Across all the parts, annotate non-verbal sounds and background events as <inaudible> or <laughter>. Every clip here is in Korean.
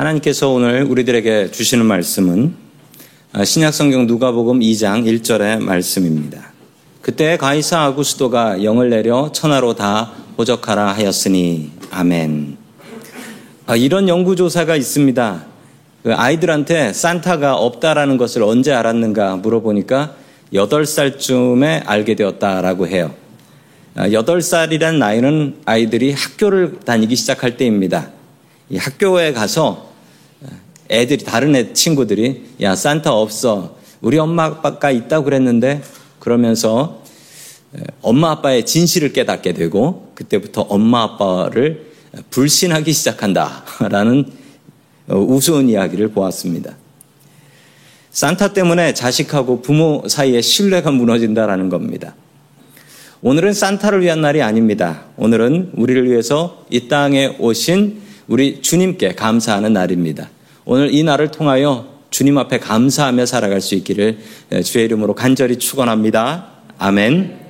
하나님께서 오늘 우리들에게 주시는 말씀은 신약성경 누가복음 2장 1절의 말씀입니다. 그때 가이사 아구스도가 영을 내려 천하로 다 호적하라 하였으니 아멘. 아, 이런 연구조사가 있습니다. 그 아이들한테 산타가 없다라는 것을 언제 알았는가 물어보니까 8살쯤에 알게 되었다라고 해요. 8살이란 아, 나이는 아이들이 학교를 다니기 시작할 때입니다. 이 학교에 가서 애들이, 다른 애 친구들이, 야, 산타 없어. 우리 엄마 아빠가 있다고 그랬는데, 그러면서 엄마 아빠의 진실을 깨닫게 되고, 그때부터 엄마 아빠를 불신하기 시작한다. 라는 우스운 이야기를 보았습니다. 산타 때문에 자식하고 부모 사이의 신뢰가 무너진다라는 겁니다. 오늘은 산타를 위한 날이 아닙니다. 오늘은 우리를 위해서 이 땅에 오신 우리 주님께 감사하는 날입니다. 오늘 이 날을 통하여 주님 앞에 감사하며 살아갈 수 있기를 주의 이름으로 간절히 축원합니다. 아멘.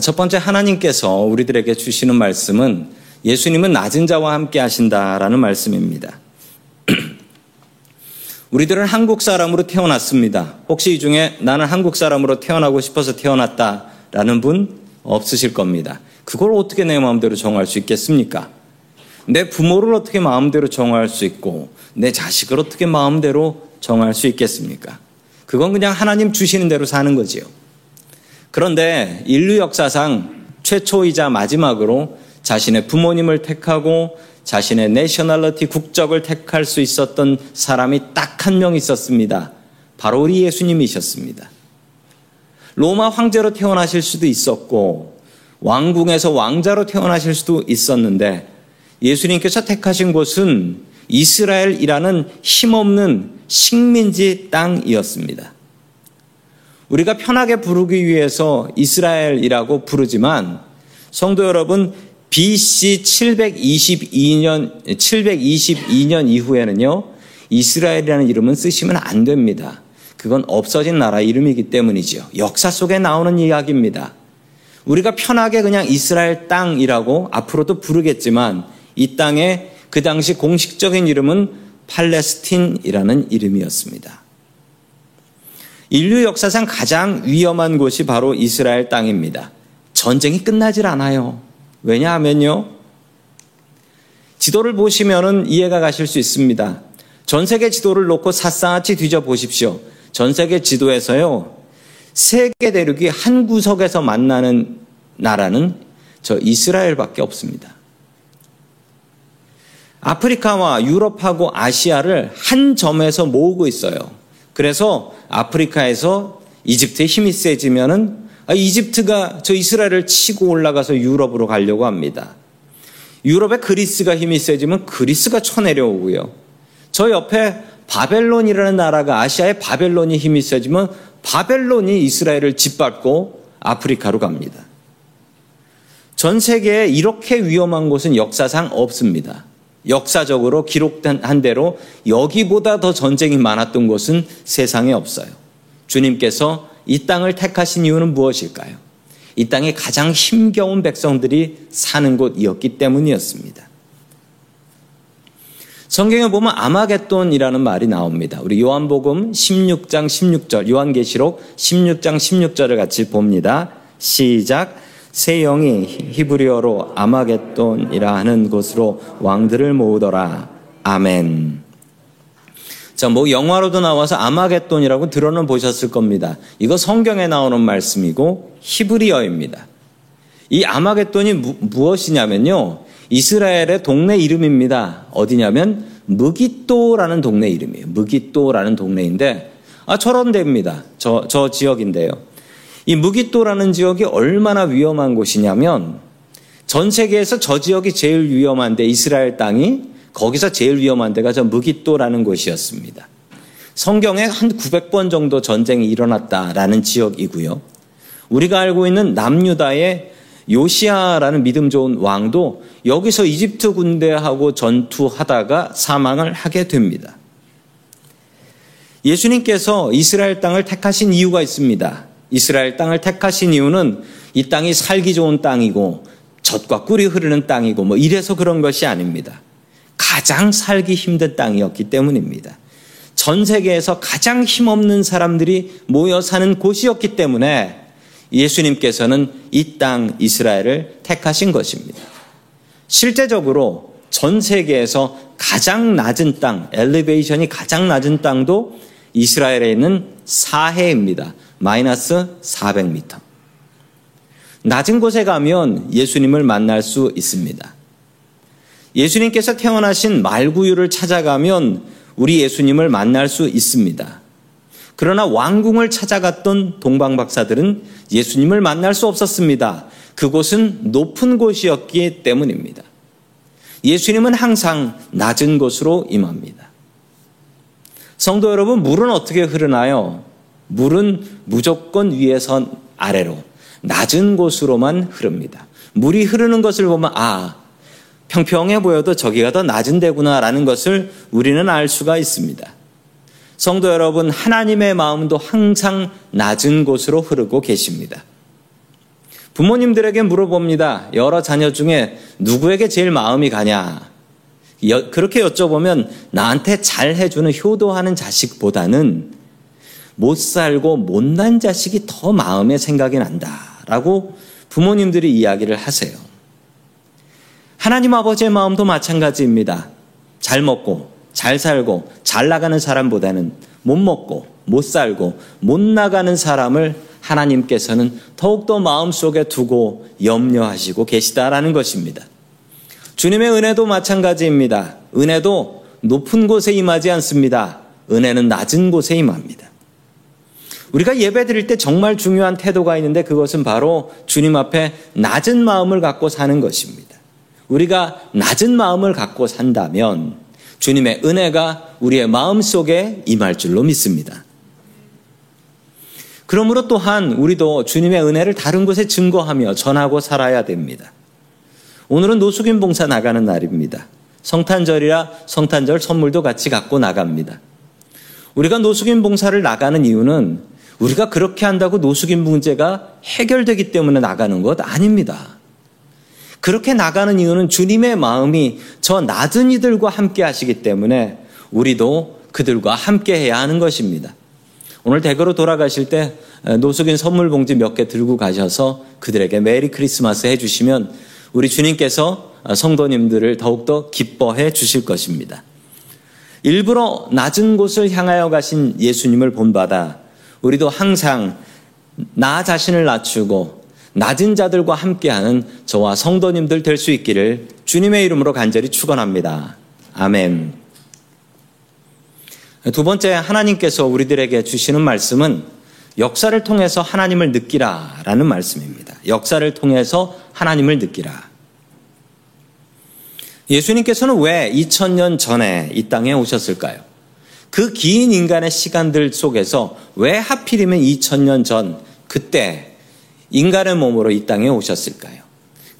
첫 번째 하나님께서 우리들에게 주시는 말씀은 예수님은 낮은 자와 함께 하신다라는 말씀입니다. <clears throat> 우리들은 한국 사람으로 태어났습니다. 혹시 이 중에 나는 한국 사람으로 태어나고 싶어서 태어났다라는 분 없으실 겁니다. 그걸 어떻게 내 마음대로 정할 수 있겠습니까? 내 부모를 어떻게 마음대로 정할 수 있고 내 자식을 어떻게 마음대로 정할 수 있겠습니까? 그건 그냥 하나님 주시는 대로 사는 거지요. 그런데 인류 역사상 최초이자 마지막으로 자신의 부모님을 택하고 자신의 내셔널리티 국적을 택할 수 있었던 사람이 딱 한 명 있었습니다. 바로 우리 예수님이셨습니다. 로마 황제로 태어나실 수도 있었고 왕궁에서 왕자로 태어나실 수도 있었는데 예수님께서 택하신 곳은 이스라엘이라는 힘없는 식민지 땅이었습니다. 우리가 편하게 부르기 위해서 이스라엘이라고 부르지만 성도 여러분 BC 722년 722년 이후에는요 이스라엘이라는 이름은 쓰시면 안 됩니다. 그건 없어진 나라 이름이기 때문이지요. 역사 속에 나오는 이야기입니다. 우리가 편하게 그냥 이스라엘 땅이라고 앞으로도 부르겠지만 이 땅의 그 당시 공식적인 이름은 팔레스틴이라는 이름이었습니다. 인류 역사상 가장 위험한 곳이 바로 이스라엘 땅입니다. 전쟁이 끝나질 않아요. 왜냐하면요. 지도를 보시면 이해가 가실 수 있습니다. 전 세계 지도를 놓고 샅샅이 뒤져 보십시오. 전 세계 지도에서요. 세계 대륙이 한 구석에서 만나는 나라는 저 이스라엘밖에 없습니다. 아프리카와 유럽하고 아시아를 한 점에서 모으고 있어요. 그래서 아프리카에서 이집트의 힘이 세지면은 아, 이집트가 저 이스라엘을 치고 올라가서 유럽으로 가려고 합니다. 유럽에 그리스가 힘이 세지면 그리스가 쳐내려오고요. 저 옆에 바벨론이라는 나라가 아시아의 바벨론이 힘이 세지면 바벨론이 이스라엘을 짓밟고 아프리카로 갑니다. 전 세계에 이렇게 위험한 곳은 역사상 없습니다. 역사적으로 기록된 한 대로 여기보다 더 전쟁이 많았던 곳은 세상에 없어요. 주님께서 이 땅을 택하신 이유는 무엇일까요? 이 땅에 가장 힘겨운 백성들이 사는 곳이었기 때문이었습니다. 성경에 보면 아마겟돈이라는 말이 나옵니다. 우리 요한복음 16장 16절, 요한계시록 16장 16절을 같이 봅니다. 시작. 새 영이 히브리어로 아마겟돈이라 하는 곳으로 왕들을 모으더라. 아멘. 자, 뭐 영화로도 나와서 아마겟돈이라고 들어는 보셨을 겁니다. 이거 성경에 나오는 말씀이고 히브리어입니다. 이 아마겟돈이 무, 무엇이냐면요. 이스라엘의 동네 이름입니다. 어디냐면 무기또라는 동네 이름이에요. 무기또라는 동네인데 아 저런 데입니다. 저 저 지역인데요. 이 무기또라는 지역이 얼마나 위험한 곳이냐면 전 세계에서 저 지역이 제일 위험한데 이스라엘 땅이 거기서 제일 위험한 데가 저 무기또라는 곳이었습니다. 성경에 한 900번 정도 전쟁이 일어났다라는 지역이고요. 우리가 알고 있는 남유다의 요시아라는 믿음 좋은 왕도 여기서 이집트 군대하고 전투하다가 사망을 하게 됩니다. 예수님께서 이스라엘 땅을 택하신 이유가 있습니다. 이스라엘 땅을 택하신 이유는 이 땅이 살기 좋은 땅이고 젖과 꿀이 흐르는 땅이고 뭐 이래서 그런 것이 아닙니다. 가장 살기 힘든 땅이었기 때문입니다. 전 세계에서 가장 힘없는 사람들이 모여 사는 곳이었기 때문에 예수님께서는 이 땅 이스라엘을 택하신 것입니다. 실제적으로 전 세계에서 가장 낮은 땅, 엘리베이션이 가장 낮은 땅도 이스라엘에 있는 사해입니다. 마이너스 400m. 낮은 곳에 가면 예수님을 만날 수 있습니다. 예수님께서 태어나신 말구유를 찾아가면 우리 예수님을 만날 수 있습니다. 그러나 왕궁을 찾아갔던 동방 박사들은 예수님을 만날 수 없었습니다. 그곳은 높은 곳이었기 때문입니다. 예수님은 항상 낮은 곳으로 임합니다. 성도 여러분, 물은 어떻게 흐르나요? 물은 무조건 위에서 아래로 낮은 곳으로만 흐릅니다. 물이 흐르는 것을 보면 아, 평평해 보여도 저기가 더 낮은 데구나라는 것을 우리는 알 수가 있습니다. 성도 여러분, 하나님의 마음도 항상 낮은 곳으로 흐르고 계십니다. 부모님들에게 물어봅니다. 여러 자녀 중에 누구에게 제일 마음이 가냐? 그렇게 여쭤보면 나한테 잘 해주는 효도하는 자식보다는 못 살고 못난 자식이 더 마음에 생각이 난다라고 부모님들이 이야기를 하세요. 하나님 아버지의 마음도 마찬가지입니다. 잘 먹고 잘 살고 잘 나가는 사람보다는 못 먹고 못 살고 못 나가는 사람을 하나님께서는 더욱더 마음속에 두고 염려하시고 계시다라는 것입니다. 주님의 은혜도 마찬가지입니다. 은혜도 높은 곳에 임하지 않습니다. 은혜는 낮은 곳에 임합니다. 우리가 예배 드릴 때 정말 중요한 태도가 있는데 그것은 바로 주님 앞에 낮은 마음을 갖고 사는 것입니다. 우리가 낮은 마음을 갖고 산다면 주님의 은혜가 우리의 마음 속에 임할 줄로 믿습니다. 그러므로 또한 우리도 주님의 은혜를 다른 곳에 증거하며 전하고 살아야 됩니다. 오늘은 노숙인 봉사 나가는 날입니다. 성탄절이라 성탄절 선물도 같이 갖고 나갑니다. 우리가 노숙인 봉사를 나가는 이유는 우리가 그렇게 한다고 노숙인 문제가 해결되기 때문에 나가는 것 아닙니다. 그렇게 나가는 이유는 주님의 마음이 저 낮은 이들과 함께 하시기 때문에 우리도 그들과 함께 해야 하는 것입니다. 오늘 댁으로 돌아가실 때 노숙인 선물 봉지 몇 개 들고 가셔서 그들에게 메리 크리스마스 해주시면 우리 주님께서 성도님들을 더욱더 기뻐해 주실 것입니다. 일부러 낮은 곳을 향하여 가신 예수님을 본받아 우리도 항상 나 자신을 낮추고 낮은 자들과 함께하는 저와 성도님들 될 수 있기를 주님의 이름으로 간절히 축원합니다. 아멘. 두 번째 하나님께서 우리들에게 주시는 말씀은 역사를 통해서 하나님을 느끼라라는 말씀입니다. 역사를 통해서 하나님을 느끼라. 예수님께서는 왜 2000년 전에 이 땅에 오셨을까요? 그 긴 인간의 시간들 속에서 왜 하필이면 2000년 전 그때 인간의 몸으로 이 땅에 오셨을까요?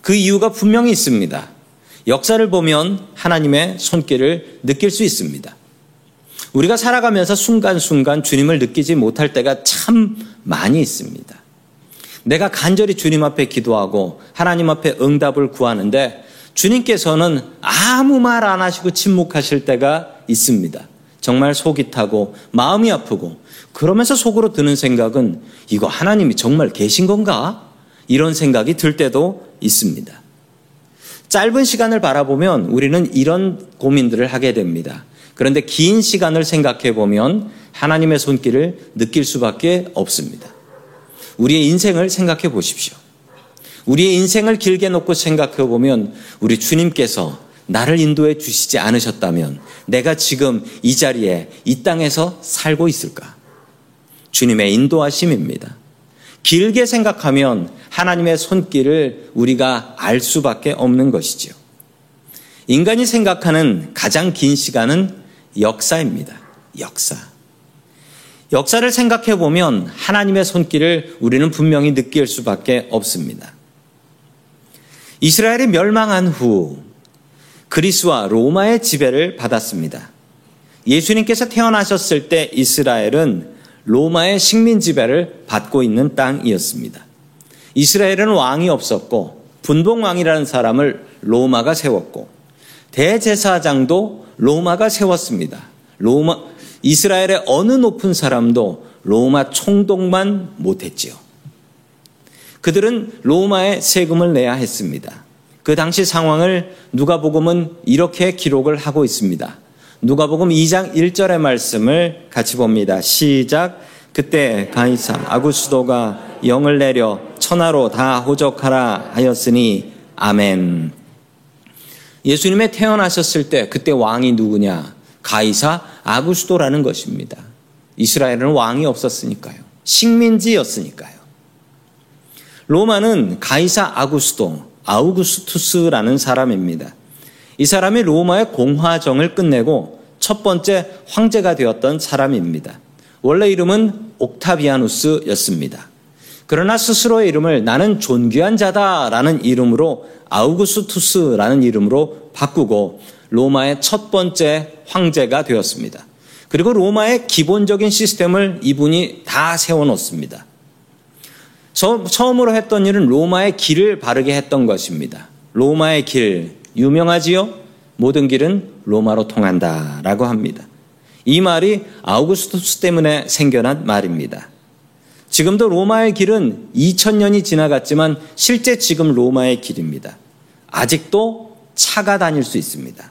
그 이유가 분명히 있습니다. 역사를 보면 하나님의 손길을 느낄 수 있습니다. 우리가 살아가면서 순간순간 주님을 느끼지 못할 때가 참 많이 있습니다. 내가 간절히 주님 앞에 기도하고 하나님 앞에 응답을 구하는데 주님께서는 아무 말 안 하시고 침묵하실 때가 있습니다. 정말 속이 타고 마음이 아프고 그러면서 속으로 드는 생각은 이거 하나님이 정말 계신 건가? 이런 생각이 들 때도 있습니다. 짧은 시간을 바라보면 우리는 이런 고민들을 하게 됩니다. 그런데 긴 시간을 생각해 보면 하나님의 손길을 느낄 수밖에 없습니다. 우리의 인생을 생각해 보십시오. 우리의 인생을 길게 놓고 생각해 보면 우리 주님께서 나를 인도해 주시지 않으셨다면 내가 지금 이 자리에 이 땅에서 살고 있을까? 주님의 인도하심입니다. 길게 생각하면 하나님의 손길을 우리가 알 수밖에 없는 것이지요. 인간이 생각하는 가장 긴 시간은 역사입니다. 역사. 역사를 생각해 보면 하나님의 손길을 우리는 분명히 느낄 수밖에 없습니다. 이스라엘이 멸망한 후 그리스와 로마의 지배를 받았습니다. 예수님께서 태어나셨을 때 이스라엘은 로마의 식민 지배를 받고 있는 땅이었습니다. 이스라엘은 왕이 없었고 분봉왕이라는 사람을 로마가 세웠고 대제사장도 로마가 세웠습니다. 로마 이스라엘의 어느 높은 사람도 로마 총독만 못했지요. 그들은 로마에 세금을 내야 했습니다. 그 당시 상황을 누가복음은 이렇게 기록을 하고 있습니다. 누가복음 2장 1절의 말씀을 같이 봅니다. 시작. 그때 가이사 아구스도가 영을 내려 천하로 다 호적하라 하였으니 아멘. 예수님의 태어나셨을 때 그때 왕이 누구냐? 가이사 아구스도라는 것입니다. 이스라엘은 왕이 없었으니까요. 식민지였으니까요. 로마는 가이사 아구스도, 아우구스투스라는 사람입니다. 이 사람이 로마의 공화정을 끝내고 첫 번째 황제가 되었던 사람입니다. 원래 이름은 옥타비아누스였습니다. 그러나 스스로의 이름을 나는 존귀한 자다라는 이름으로 아우구스투스라는 이름으로 바꾸고 로마의 첫 번째 황제가 되었습니다. 그리고 로마의 기본적인 시스템을 이분이 다 세워놓습니다. 처음으로 했던 일은 로마의 길을 바르게 했던 것입니다. 로마의 길, 유명하지요? 모든 길은 로마로 통한다 라고 합니다. 이 말이 아우구스투스 때문에 생겨난 말입니다. 지금도 로마의 길은 2000년이 지나갔지만 실제 지금 로마의 길입니다. 아직도 차가 다닐 수 있습니다.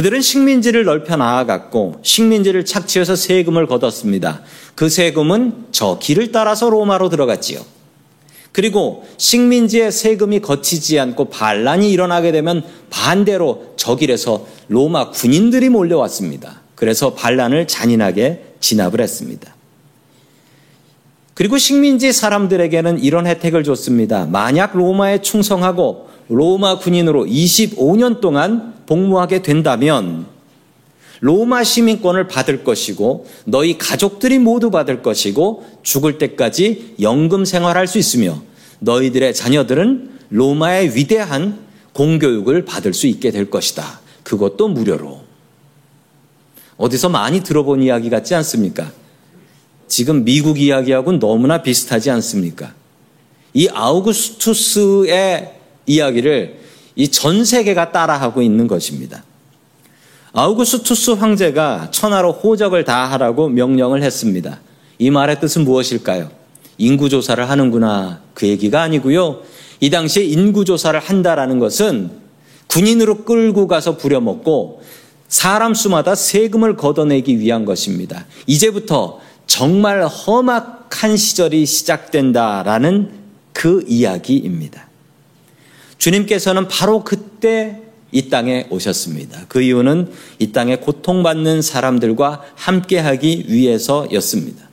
그들은 식민지를 넓혀 나아갔고 식민지를 착취해서 세금을 걷었습니다. 그 세금은 저 길을 따라서 로마로 들어갔지요. 그리고 식민지의 세금이 거치지 않고 반란이 일어나게 되면 반대로 저 길에서 로마 군인들이 몰려왔습니다. 그래서 반란을 잔인하게 진압을 했습니다. 그리고 식민지 사람들에게는 이런 혜택을 줬습니다. 만약 로마에 충성하고 로마 군인으로 25년 동안 복무하게 된다면 로마 시민권을 받을 것이고 너희 가족들이 모두 받을 것이고 죽을 때까지 연금 생활할 수 있으며 너희들의 자녀들은 로마의 위대한 공교육을 받을 수 있게 될 것이다. 그것도 무료로. 어디서 많이 들어본 이야기 같지 않습니까? 지금 미국 이야기하고는 너무나 비슷하지 않습니까? 이 아우구스투스의 이야기를 이 전 세계가 따라하고 있는 것입니다. 아우구스투스 황제가 천하로 호적을 다 하라고 명령을 했습니다. 이 말의 뜻은 무엇일까요? 인구조사를 하는구나. 그 얘기가 아니고요. 이 당시에 인구조사를 한다라는 것은 군인으로 끌고 가서 부려먹고 사람 수마다 세금을 걷어내기 위한 것입니다. 이제부터 정말 험악한 시절이 시작된다라는 그 이야기입니다. 주님께서는 바로 그때 이 땅에 오셨습니다. 그 이유는 이 땅에 고통받는 사람들과 함께하기 위해서였습니다.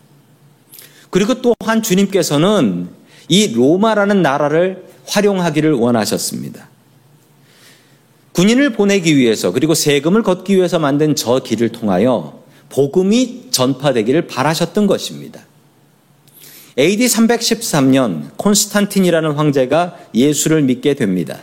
그리고 또한 주님께서는 이 로마라는 나라를 활용하기를 원하셨습니다. 군인을 보내기 위해서 그리고 세금을 걷기 위해서 만든 저 길을 통하여 복음이 전파되기를 바라셨던 것입니다. AD 313년 콘스탄틴이라는 황제가 예수를 믿게 됩니다.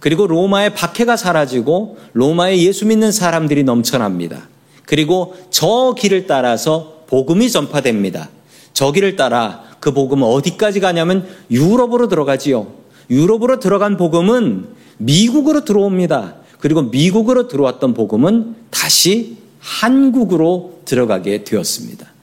그리고 로마의 박해가 사라지고 로마에 예수 믿는 사람들이 넘쳐납니다. 그리고 저 길을 따라서 복음이 전파됩니다. 저 길을 따라 그 복음은 어디까지 가냐면 유럽으로 들어가지요. 유럽으로 들어간 복음은 미국으로 들어옵니다. 그리고 미국으로 들어왔던 복음은 다시 한국으로 들어가게 되었습니다.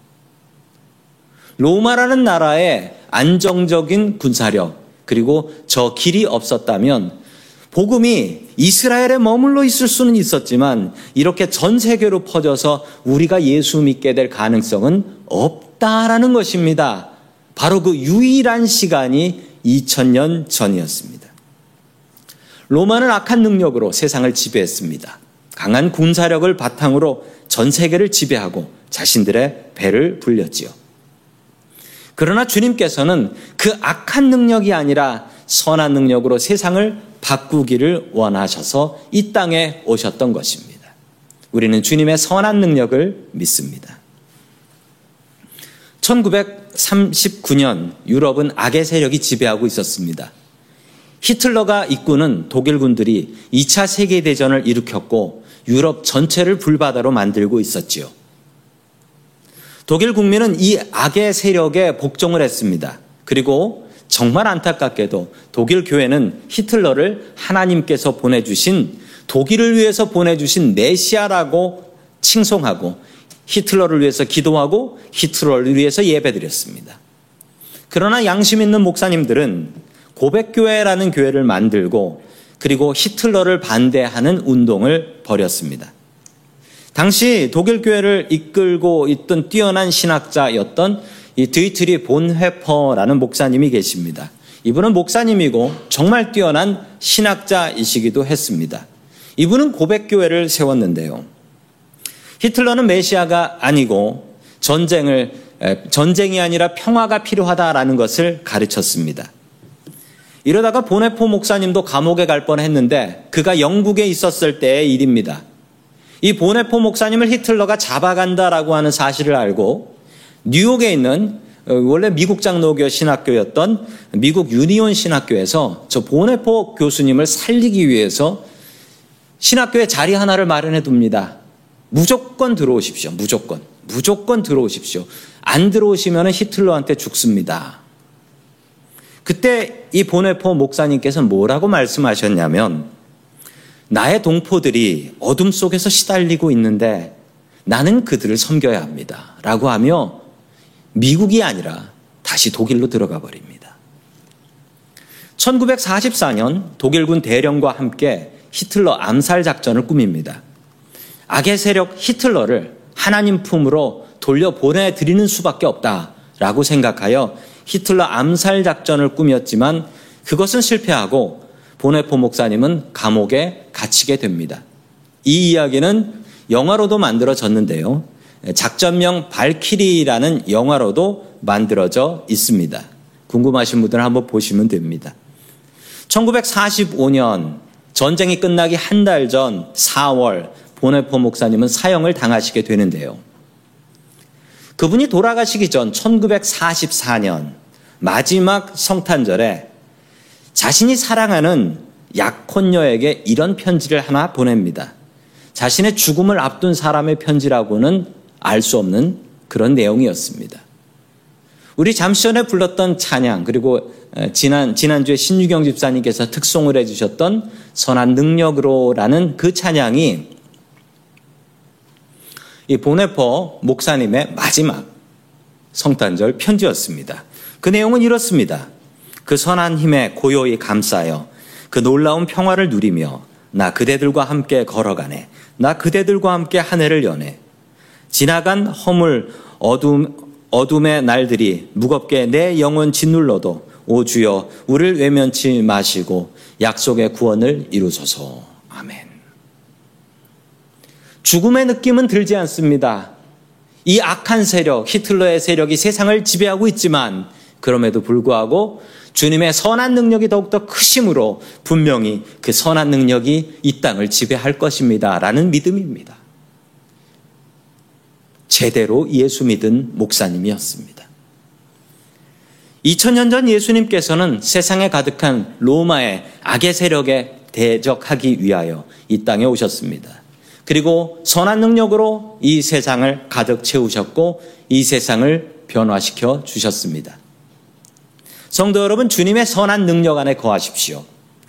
로마라는 나라의 안정적인 군사력, 그리고 저 길이 없었다면 복음이 이스라엘에 머물러 있을 수는 있었지만 이렇게 전 세계로 퍼져서 우리가 예수 믿게 될 가능성은 없다라는 것입니다. 바로 그 유일한 시간이 2000년 전이었습니다. 로마는 악한 능력으로 세상을 지배했습니다. 강한 군사력을 바탕으로 전 세계를 지배하고 자신들의 배를 불렸지요. 그러나 주님께서는 그 악한 능력이 아니라 선한 능력으로 세상을 바꾸기를 원하셔서 이 땅에 오셨던 것입니다. 우리는 주님의 선한 능력을 믿습니다. 1939년 유럽은 악의 세력이 지배하고 있었습니다. 히틀러가 이끄는 독일군들이 2차 세계대전을 일으켰고 유럽 전체를 불바다로 만들고 있었지요. 독일 국민은 이 악의 세력에 복종을 했습니다. 그리고 정말 안타깝게도 독일 교회는 히틀러를 하나님께서 보내주신 독일을 위해서 보내주신 메시아라고 칭송하고 히틀러를 위해서 기도하고 히틀러를 위해서 예배드렸습니다. 그러나 양심 있는 목사님들은 고백교회라는 교회를 만들고 그리고 히틀러를 반대하는 운동을 벌였습니다. 당시 독일 교회를 이끌고 있던 뛰어난 신학자였던 이 드이트리 본회퍼라는 목사님이 계십니다. 이분은 목사님이고 정말 뛰어난 신학자이시기도 했습니다. 이분은 고백교회를 세웠는데요. 히틀러는 메시아가 아니고 전쟁을 전쟁이 아니라 평화가 필요하다라는 것을 가르쳤습니다. 이러다가 보네포 목사님도 감옥에 갈 뻔했는데 그가 영국에 있었을 때의 일입니다. 이 보네포 목사님을 히틀러가 잡아간다라고 하는 사실을 알고 뉴욕에 있는 어, 원래 미국 장로교 신학교였던 미국 유니온 신학교에서 저 보네포 교수님을 살리기 위해서 신학교에 자리 하나를 마련해 둡니다. 무조건 들어오십시오. 무조건. 무조건 들어오십시오. 안 들어오시면 히틀러한테 죽습니다. 그때 이 보네포 목사님께서는 뭐라고 말씀하셨냐면 나의 동포들이 어둠 속에서 시달리고 있는데 나는 그들을 섬겨야 합니다. 라고 하며 미국이 아니라 다시 독일로 들어가 버립니다. 1944년 독일군 대령과 함께 히틀러 암살 작전을 꾸밉니다. 악의 세력 히틀러를 하나님 품으로 돌려보내드리는 수밖에 없다라고 생각하여 히틀러 암살 작전을 꾸몄지만 그것은 실패하고 보네포 목사님은 감옥에 갇히게 됩니다. 이 이야기는 영화로도 만들어졌는데요. 작전명 발키리라는 영화로도 만들어져 있습니다. 궁금하신 분들은 한번 보시면 됩니다. 1945년 전쟁이 끝나기 한 달 전 4월 보네포 목사님은 사형을 당하시게 되는데요. 그분이 돌아가시기 전 1944년 마지막 성탄절에 자신이 사랑하는 약혼녀에게 이런 편지를 하나 보냅니다. 자신의 죽음을 앞둔 사람의 편지라고는 알 수 없는 그런 내용이었습니다. 우리 잠시 전에 불렀던 찬양 그리고 지난 지난주에 신유경 집사님께서 특송을 해 주셨던 선한 능력으로라는 그 찬양이 이 보네퍼 목사님의 마지막 성탄절 편지였습니다. 그 내용은 이렇습니다. 그 선한 힘에 고요히 감싸여 그 놀라운 평화를 누리며 나 그대들과 함께 걸어가네. 나 그대들과 함께 한 해를 연해. 지나간 허물 어둠 어둠의 날들이 무겁게 내 영혼 짓눌러도 오 주여 우리를 외면치 마시고 약속의 구원을 이루소서. 아멘. 죽음의 느낌은 들지 않습니다. 이 악한 세력, 히틀러의 세력이 세상을 지배하고 있지만 그럼에도 불구하고 주님의 선한 능력이 더욱더 크심으로 분명히 그 선한 능력이 이 땅을 지배할 것입니다. 라는 믿음입니다. 제대로 예수 믿은 목사님이었습니다. 2000년 전 예수님께서는 세상에 가득한 로마의 악의 세력에 대적하기 위하여 이 땅에 오셨습니다. 그리고 선한 능력으로 이 세상을 가득 채우셨고 이 세상을 변화시켜 주셨습니다. 성도 여러분, 주님의 선한 능력 안에 거하십시오.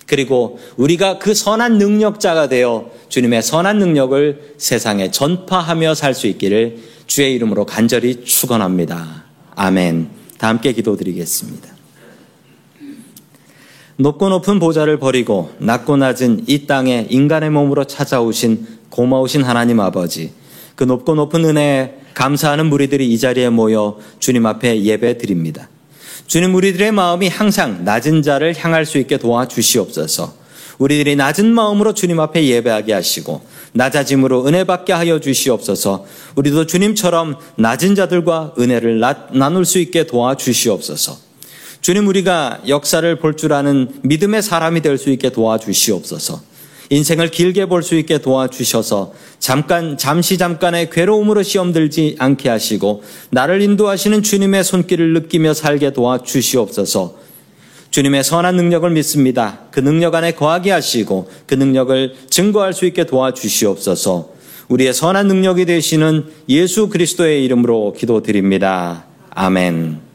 그리고 우리가 그 선한 능력자가 되어 주님의 선한 능력을 세상에 전파하며 살 수 있기를 주의 이름으로 간절히 축원합니다. 아멘. 다 함께 기도드리겠습니다. 높고 높은 보좌를 버리고 낮고 낮은 이 땅에 인간의 몸으로 찾아오신 고마우신 하나님 아버지, 그 높고 높은 은혜에 감사하는 무리들이 이 자리에 모여 주님 앞에 예배 드립니다. 주님 우리들의 마음이 항상 낮은 자를 향할 수 있게 도와주시옵소서. 우리들이 낮은 마음으로 주님 앞에 예배하게 하시고 낮아짐으로 은혜 받게 하여 주시옵소서. 우리도 주님처럼 낮은 자들과 은혜를 나눌 수 있게 도와주시옵소서. 주님 우리가 역사를 볼 줄 아는 믿음의 사람이 될 수 있게 도와주시옵소서. 인생을 길게 볼 수 있게 도와주셔서 잠깐, 잠시 잠깐의 괴로움으로 시험 들지 않게 하시고 나를 인도하시는 주님의 손길을 느끼며 살게 도와주시옵소서 주님의 선한 능력을 믿습니다. 그 능력 안에 거하게 하시고 그 능력을 증거할 수 있게 도와주시옵소서 우리의 선한 능력이 되시는 예수 그리스도의 이름으로 기도드립니다. 아멘.